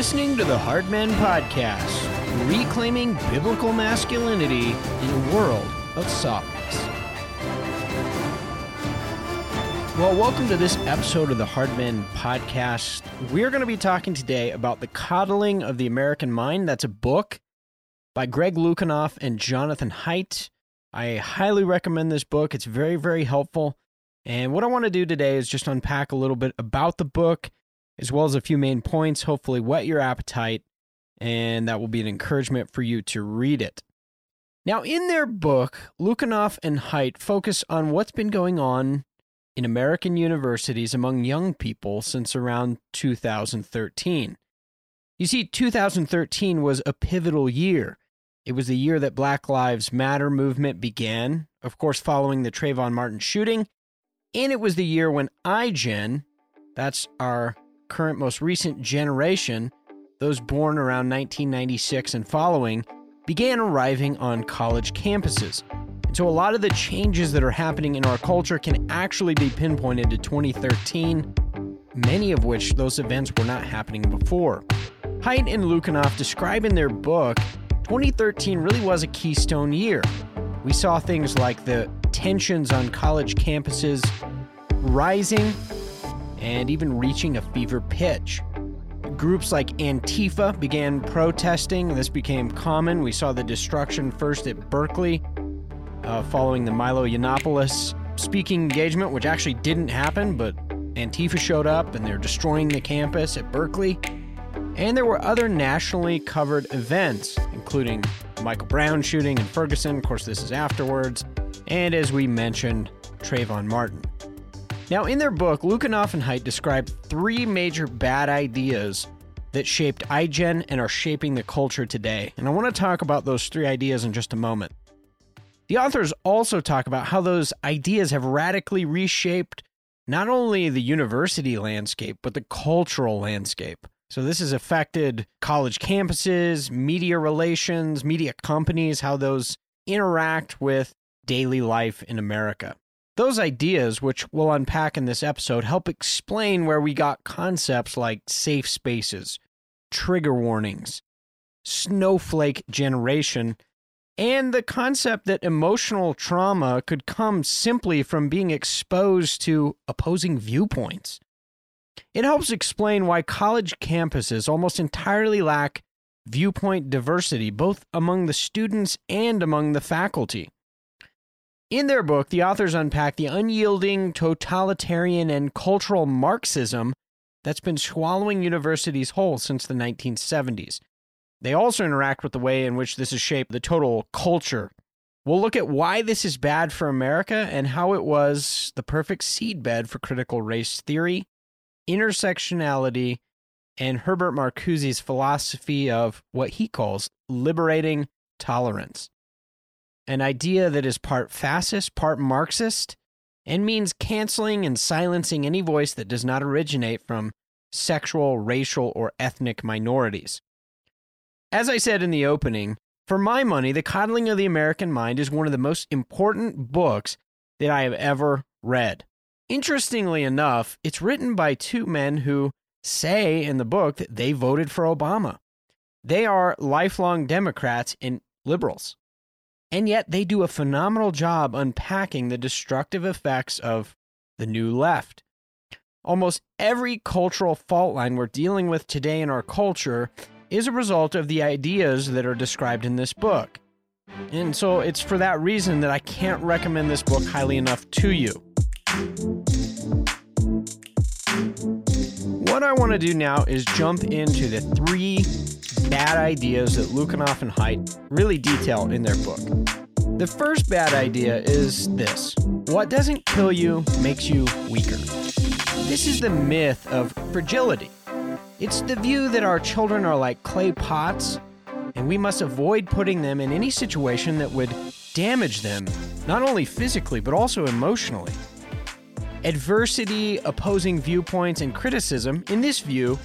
listening to the Hardmen Podcast, reclaiming biblical masculinity in a world of softness. Well, welcome to this episode of the Hardmen Podcast. We're going to be talking today about The Coddling of the American Mind. That's a book by Greg Lukianoff and Jonathan Haidt. I highly recommend this book. It's very, very helpful. And what I want to do today is just unpack a little bit about the book as well as a few main points, hopefully whet your appetite, and that will be an encouragement for you to read it. Now, in their book, Lukianoff and Haidt focus on what's been going on in American universities among young people since around 2013. You see, 2013 was a pivotal year. It was the year that Black Lives Matter movement began, of course, following the Trayvon Martin shooting, and it was the year when iGen, that's our current most recent generation, those born around 1996 and following, began arriving on college campuses. And so a lot of the changes that are happening in our culture can actually be pinpointed to 2013, many of which those events were not happening before. Haidt and Lukianoff describe in their book 2013 really was a keystone year. We saw things like the tensions on college campuses rising and even reaching a fever pitch. Groups like Antifa began protesting. This became common. We saw the destruction first at Berkeley uh, following the Milo Yiannopoulos speaking engagement, which actually didn't happen, but Antifa showed up and they're destroying the campus at Berkeley. And there were other nationally covered events, including Michael Brown shooting in Ferguson. Of course, this is afterwards. And as we mentioned, Trayvon Martin. Now, in their book, Lukianoff and Haidt describe three major bad ideas that shaped iGen and are shaping the culture today. And I want to talk about those three ideas in just a moment. The authors also talk about how those ideas have radically reshaped not only the university landscape, but the cultural landscape. So, this has affected college campuses, media relations, media companies, how those interact with daily life in America. Those ideas, which we'll unpack in this episode, help explain where we got concepts like safe spaces, trigger warnings, snowflake generation, and the concept that emotional trauma could come simply from being exposed to opposing viewpoints. It helps explain why college campuses almost entirely lack viewpoint diversity, both among the students and among the faculty. In their book, the authors unpack the unyielding totalitarian and cultural Marxism that's been swallowing universities whole since the 1970s. They also interact with the way in which this has shaped the total culture. We'll look at why this is bad for America and how it was the perfect seedbed for critical race theory, intersectionality, and Herbert Marcuse's philosophy of what he calls liberating tolerance. An idea that is part fascist, part Marxist, and means canceling and silencing any voice that does not originate from sexual, racial, or ethnic minorities. As I said in the opening, for my money, The Coddling of the American Mind is one of the most important books that I have ever read. Interestingly enough, it's written by two men who say in the book that they voted for Obama. They are lifelong Democrats and liberals. And yet they do a phenomenal job unpacking the destructive effects of the new left. Almost every cultural fault line we're dealing with today in our culture is a result of the ideas that are described in this book. And so it's for that reason that I can't recommend this book highly enough to you. What I want to do now is jump into the three bad ideas that Lukianoff and Haidt really detail in their book. The first bad idea is this what doesn't kill you makes you weaker. This is the myth of fragility. It's the view that our children are like clay pots, and we must avoid putting them in any situation that would damage them, not only physically, but also emotionally. Adversity, opposing viewpoints, and criticism, in this view,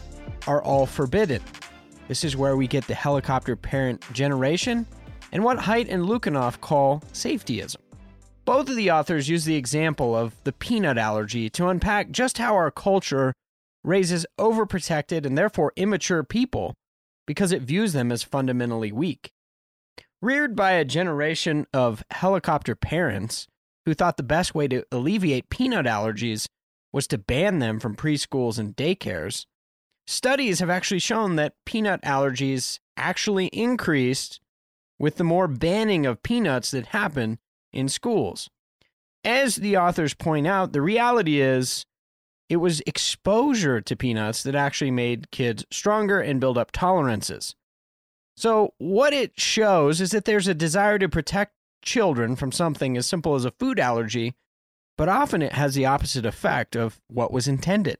are all forbidden. This is where we get the helicopter parent generation and what Haidt and Lukianoff call safetyism. Both of the authors use the example of the peanut allergy to unpack just how our culture raises overprotected and therefore immature people because it views them as fundamentally weak. Reared by a generation of helicopter parents who thought the best way to alleviate peanut allergies was to ban them from preschools and daycares, studies have actually shown that peanut allergies actually increased with the more banning of peanuts that happen in schools. As the authors point out, the reality is it was exposure to peanuts that actually made kids stronger and build up tolerances. So, what it shows is that there's a desire to protect children from something as simple as a food allergy, but often it has the opposite effect of what was intended.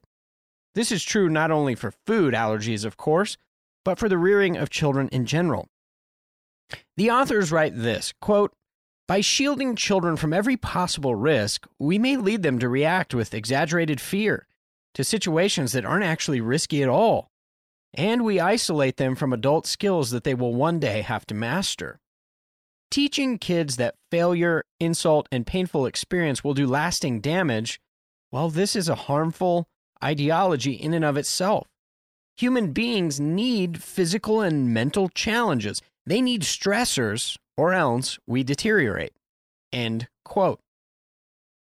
This is true not only for food allergies, of course, but for the rearing of children in general. The authors write this quote, by shielding children from every possible risk, we may lead them to react with exaggerated fear to situations that aren't actually risky at all. And we isolate them from adult skills that they will one day have to master. Teaching kids that failure, insult, and painful experience will do lasting damage, well, this is a harmful ideology in and of itself. Human beings need physical and mental challenges. They need stressors or else we deteriorate. End quote.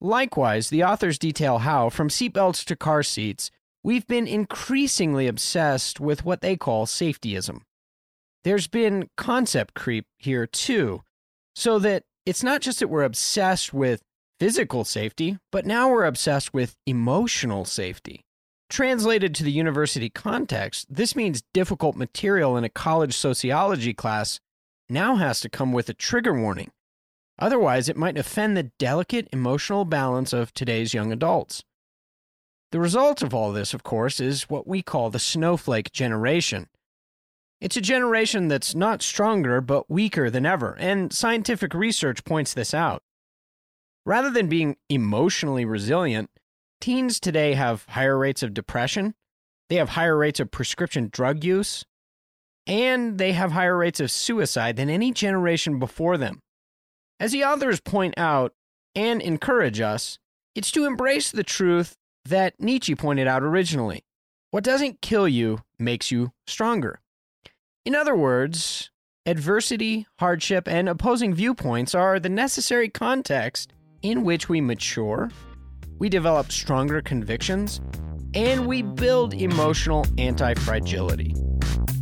Likewise, the authors detail how, from seatbelts to car seats, we've been increasingly obsessed with what they call safetyism. There's been concept creep here too, so that it's not just that we're obsessed with physical safety, but now we're obsessed with emotional safety. Translated to the university context, this means difficult material in a college sociology class now has to come with a trigger warning. Otherwise, it might offend the delicate emotional balance of today's young adults. The result of all this, of course, is what we call the snowflake generation. It's a generation that's not stronger but weaker than ever, and scientific research points this out. Rather than being emotionally resilient, teens today have higher rates of depression, they have higher rates of prescription drug use, and they have higher rates of suicide than any generation before them. As the authors point out and encourage us, it's to embrace the truth that Nietzsche pointed out originally. What doesn't kill you makes you stronger. In other words, adversity, hardship, and opposing viewpoints are the necessary context in which we mature, we develop stronger convictions, and we build emotional anti fragility.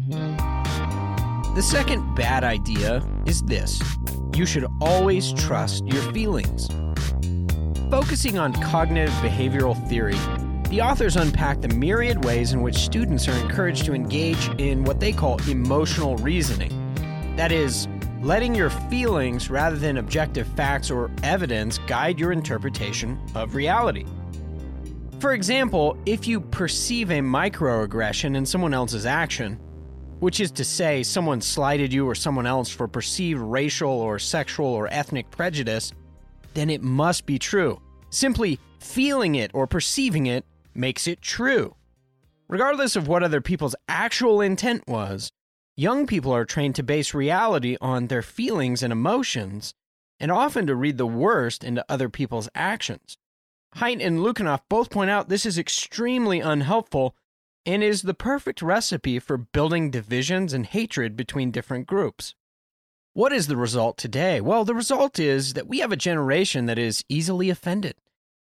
The second bad idea is this you should always trust your feelings. Focusing on cognitive behavioral theory, the authors unpack the myriad ways in which students are encouraged to engage in what they call emotional reasoning. That is, letting your feelings rather than objective facts or evidence guide your interpretation of reality. For example, if you perceive a microaggression in someone else's action, which is to say, someone slighted you or someone else for perceived racial or sexual or ethnic prejudice, then it must be true. Simply feeling it or perceiving it makes it true. Regardless of what other people's actual intent was, young people are trained to base reality on their feelings and emotions, and often to read the worst into other people's actions. Haidt and Lukianoff both point out this is extremely unhelpful and is the perfect recipe for building divisions and hatred between different groups. What is the result today? Well, the result is that we have a generation that is easily offended.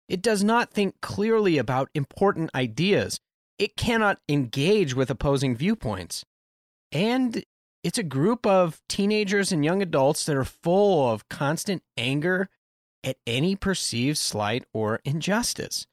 It does not think clearly about important ideas. It cannot engage with opposing viewpoints. And it's a group of teenagers and young adults that are full of constant anger at any perceived slight or injustice.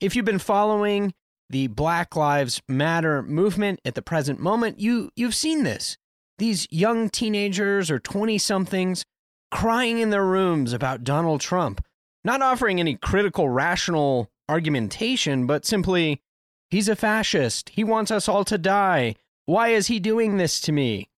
If you've been following the Black Lives Matter movement at the present moment, you you've seen this. These young teenagers or 20 somethings crying in their rooms about Donald Trump, not offering any critical rational argumentation, but simply he's a fascist. He wants us all to die. Why is he doing this to me?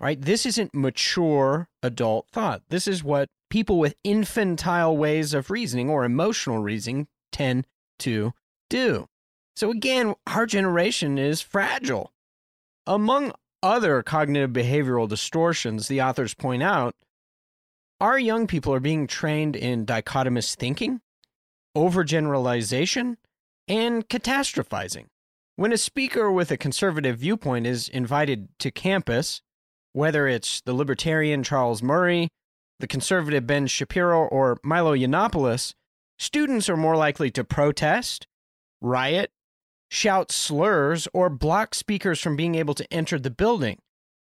Right? This isn't mature adult thought. This is what people with infantile ways of reasoning or emotional reasoning tend to do. So again, our generation is fragile. Among other cognitive behavioral distortions, the authors point out, our young people are being trained in dichotomous thinking, overgeneralization, and catastrophizing. When a speaker with a conservative viewpoint is invited to campus, whether it's the libertarian Charles Murray, the conservative Ben Shapiro, or Milo Yiannopoulos, students are more likely to protest, riot, shout slurs, or block speakers from being able to enter the building,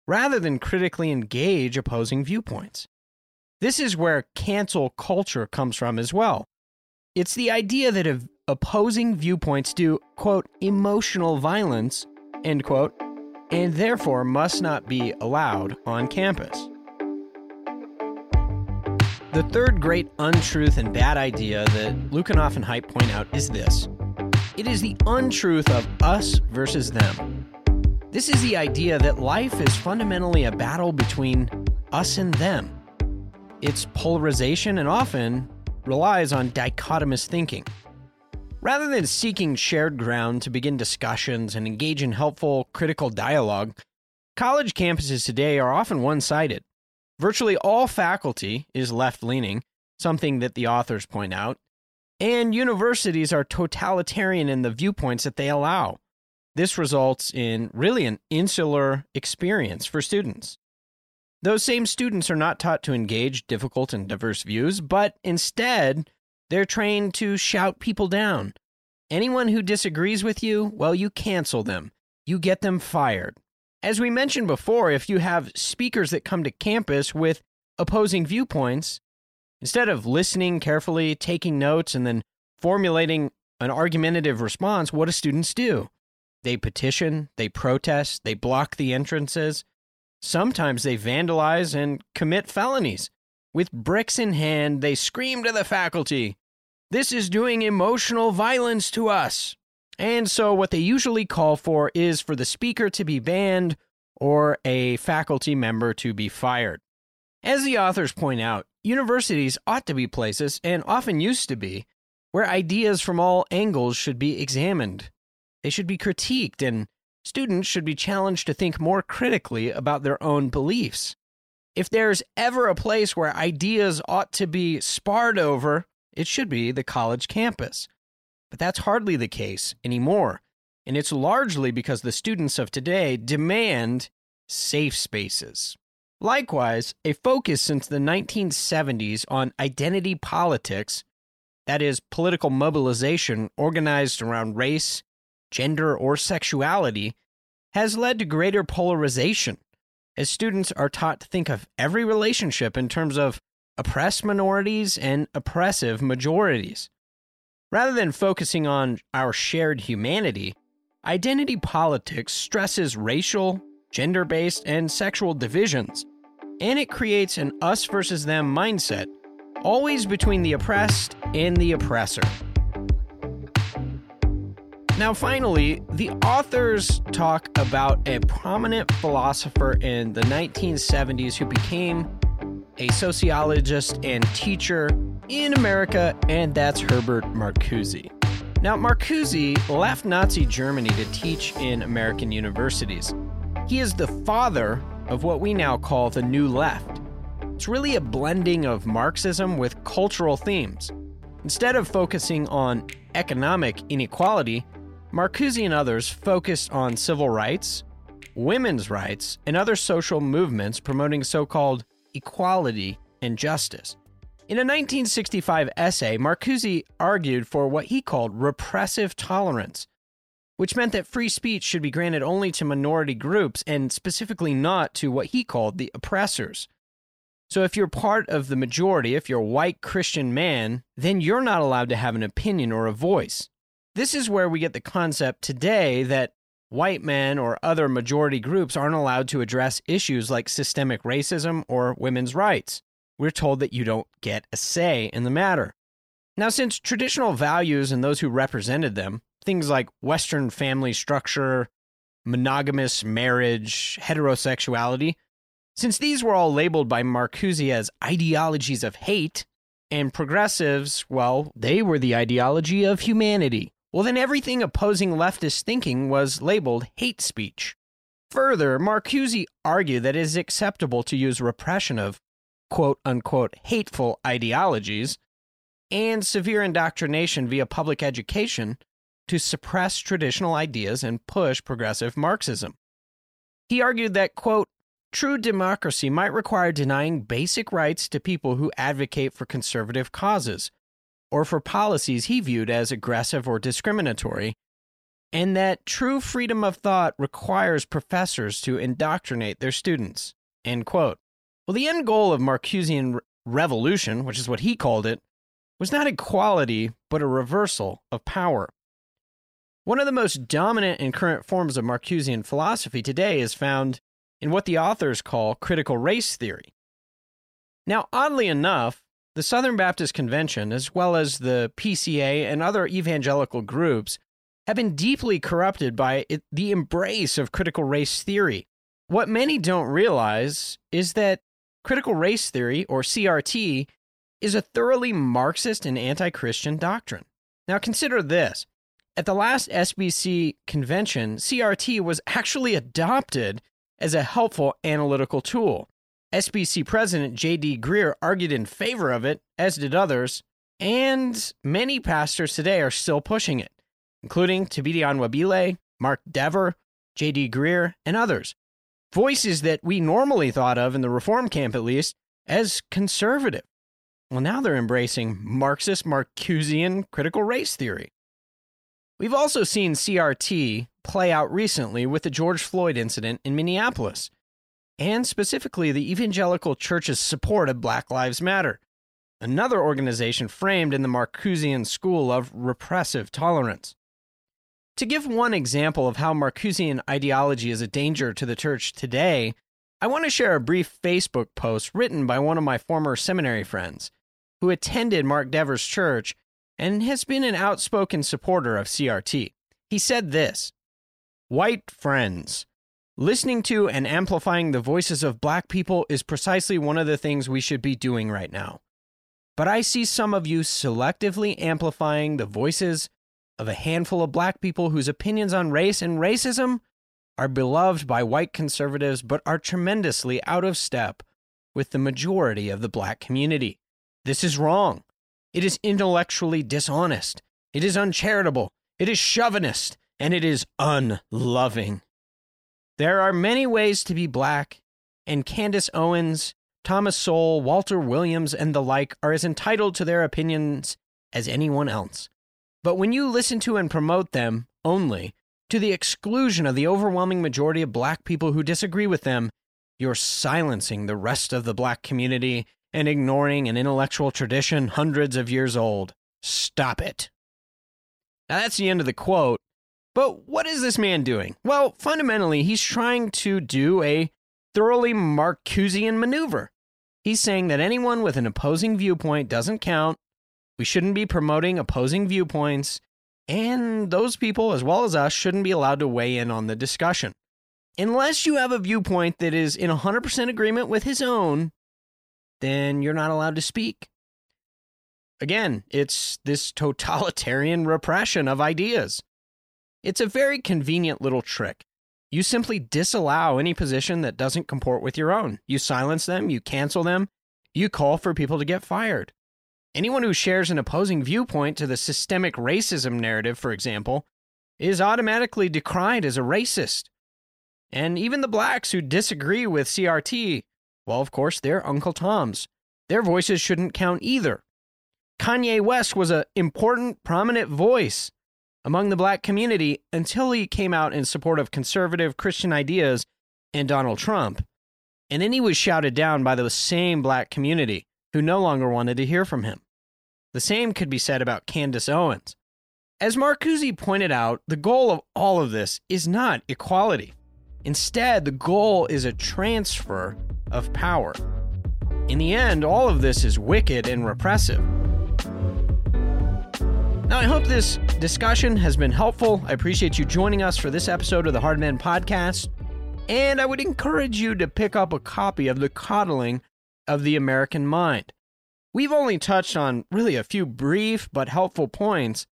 rather than critically engage opposing viewpoints. This is where cancel culture comes from as well. It's the idea that if opposing viewpoints do, quote, emotional violence, end quote, and therefore must not be allowed on campus. The third great untruth and bad idea that Lukianoff and Haidt point out is this it is the untruth of us versus them. This is the idea that life is fundamentally a battle between us and them. Its polarization and often relies on dichotomous thinking. Rather than seeking shared ground to begin discussions and engage in helpful, critical dialogue, college campuses today are often one sided. Virtually all faculty is left leaning, something that the authors point out, and universities are totalitarian in the viewpoints that they allow. This results in really an insular experience for students. Those same students are not taught to engage difficult and diverse views, but instead, they're trained to shout people down. Anyone who disagrees with you, well, you cancel them. You get them fired. As we mentioned before, if you have speakers that come to campus with opposing viewpoints, Instead of listening carefully, taking notes, and then formulating an argumentative response, what do students do? They petition, they protest, they block the entrances. Sometimes they vandalize and commit felonies. With bricks in hand, they scream to the faculty, This is doing emotional violence to us. And so, what they usually call for is for the speaker to be banned or a faculty member to be fired. As the authors point out, universities ought to be places, and often used to be, where ideas from all angles should be examined. They should be critiqued, and students should be challenged to think more critically about their own beliefs. If there's ever a place where ideas ought to be sparred over, it should be the college campus. But that's hardly the case anymore, and it's largely because the students of today demand safe spaces. Likewise, a focus since the 1970s on identity politics, that is, political mobilization organized around race, gender, or sexuality, has led to greater polarization, as students are taught to think of every relationship in terms of oppressed minorities and oppressive majorities. Rather than focusing on our shared humanity, identity politics stresses racial, gender based, and sexual divisions and it creates an us versus them mindset, always between the oppressed and the oppressor. Now, finally, the authors talk about a prominent philosopher in the 1970s who became a sociologist and teacher in America, and that's Herbert Marcuse. Now, Marcuse left Nazi Germany to teach in American universities. He is the father of what we now call the New Left. It's really a blending of Marxism with cultural themes. Instead of focusing on economic inequality, Marcuse and others focused on civil rights, women's rights, and other social movements promoting so called equality and justice. In a 1965 essay, Marcuse argued for what he called repressive tolerance, which meant that free speech should be granted only to minority groups and specifically not to what he called the oppressors. So if you're part of the majority, if you're a white Christian man, then you're not allowed to have an opinion or a voice. This is where we get the concept today that white men or other majority groups aren't allowed to address issues like systemic racism or women's rights. We're told that you don't get a say in the matter. Now, since traditional values and those who represented them things like Western family structure, monogamous marriage, heterosexuality, since these were all labeled by Marcuse as ideologies of hate, and progressives, well, they were the ideology of humanity. Well, then everything opposing leftist thinking was labeled hate speech. Further, Marcuse argued that it is acceptable to use repression of quote unquote hateful ideologies and severe indoctrination via public education to suppress traditional ideas and push progressive Marxism. He argued that, quote, true democracy might require denying basic rights to people who advocate for conservative causes or for policies he viewed as aggressive or discriminatory, and that true freedom of thought requires professors to indoctrinate their students. End quote. Well, the end goal of Marcusean revolution, which is what he called it, was not equality, but a reversal of power. One of the most dominant and current forms of Marcusean philosophy today is found in what the authors call critical race theory. Now, oddly enough, the Southern Baptist Convention, as well as the PCA and other evangelical groups, have been deeply corrupted by it, the embrace of critical race theory. What many don't realize is that critical race theory, or CRT, is a thoroughly Marxist and anti Christian doctrine. Now, consider this. At the last SBC convention, CRT was actually adopted as a helpful analytical tool. SBC President J.D. Greear argued in favor of it, as did others, and many pastors today are still pushing it including Thabiti Anyabwile, Mark Dever, J.D. Greear, and others. Voices that we normally thought of, in the reform camp at least, as conservative. Well, now they're embracing Marxist Marcusean critical race theory. We've also seen CRT play out recently with the George Floyd incident in Minneapolis, and specifically the evangelical church's support of Black Lives Matter, another organization framed in the Marcusean school of repressive tolerance. To give one example of how Marcusean ideology is a danger to the church today, I want to share a brief Facebook post written by one of my former seminary friends who attended Mark Dever's church and has been an outspoken supporter of CRT. He said this White friends, listening to and amplifying the voices of black people is precisely one of the things we should be doing right now. But I see some of you selectively amplifying the voices of a handful of black people whose opinions on race and racism are beloved by white conservatives but are tremendously out of step with the majority of the black community. This is wrong. It is intellectually dishonest. It is uncharitable. It is chauvinist. And it is unloving. There are many ways to be black, and Candace Owens, Thomas Sowell, Walter Williams, and the like are as entitled to their opinions as anyone else. But when you listen to and promote them only, to the exclusion of the overwhelming majority of black people who disagree with them, you're silencing the rest of the black community and ignoring an intellectual tradition hundreds of years old. Stop it. Now, that's the end of the quote. But what is this man doing? Well, fundamentally, he's trying to do a thoroughly Marcusean maneuver. He's saying that anyone with an opposing viewpoint doesn't count we shouldn't be promoting opposing viewpoints, and those people, as well as us, shouldn't be allowed to weigh in on the discussion. Unless you have a viewpoint that is in 100% agreement with his own, then you're not allowed to speak. Again, it's this totalitarian repression of ideas. It's a very convenient little trick. You simply disallow any position that doesn't comport with your own. You silence them, you cancel them, you call for people to get fired. Anyone who shares an opposing viewpoint to the systemic racism narrative, for example, is automatically decried as a racist. And even the blacks who disagree with CRT, well, of course, they're Uncle Toms. Their voices shouldn't count either. Kanye West was an important, prominent voice among the black community until he came out in support of conservative Christian ideas and Donald Trump. And then he was shouted down by the same black community who no longer wanted to hear from him. The same could be said about Candace Owens. As Marcuse pointed out, the goal of all of this is not equality. Instead, the goal is a transfer of power. In the end, all of this is wicked and repressive. Now, I hope this discussion has been helpful. I appreciate you joining us for this episode of the Hardmen Podcast. And I would encourage you to pick up a copy of The Coddling of the American Mind. We've only touched on really a few brief but helpful points,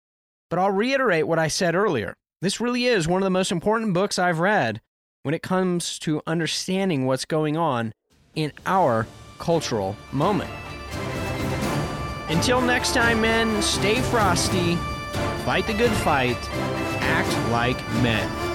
but I'll reiterate what I said earlier. This really is one of the most important books I've read when it comes to understanding what's going on in our cultural moment. Until next time, men, stay frosty fight the good fight, act like men.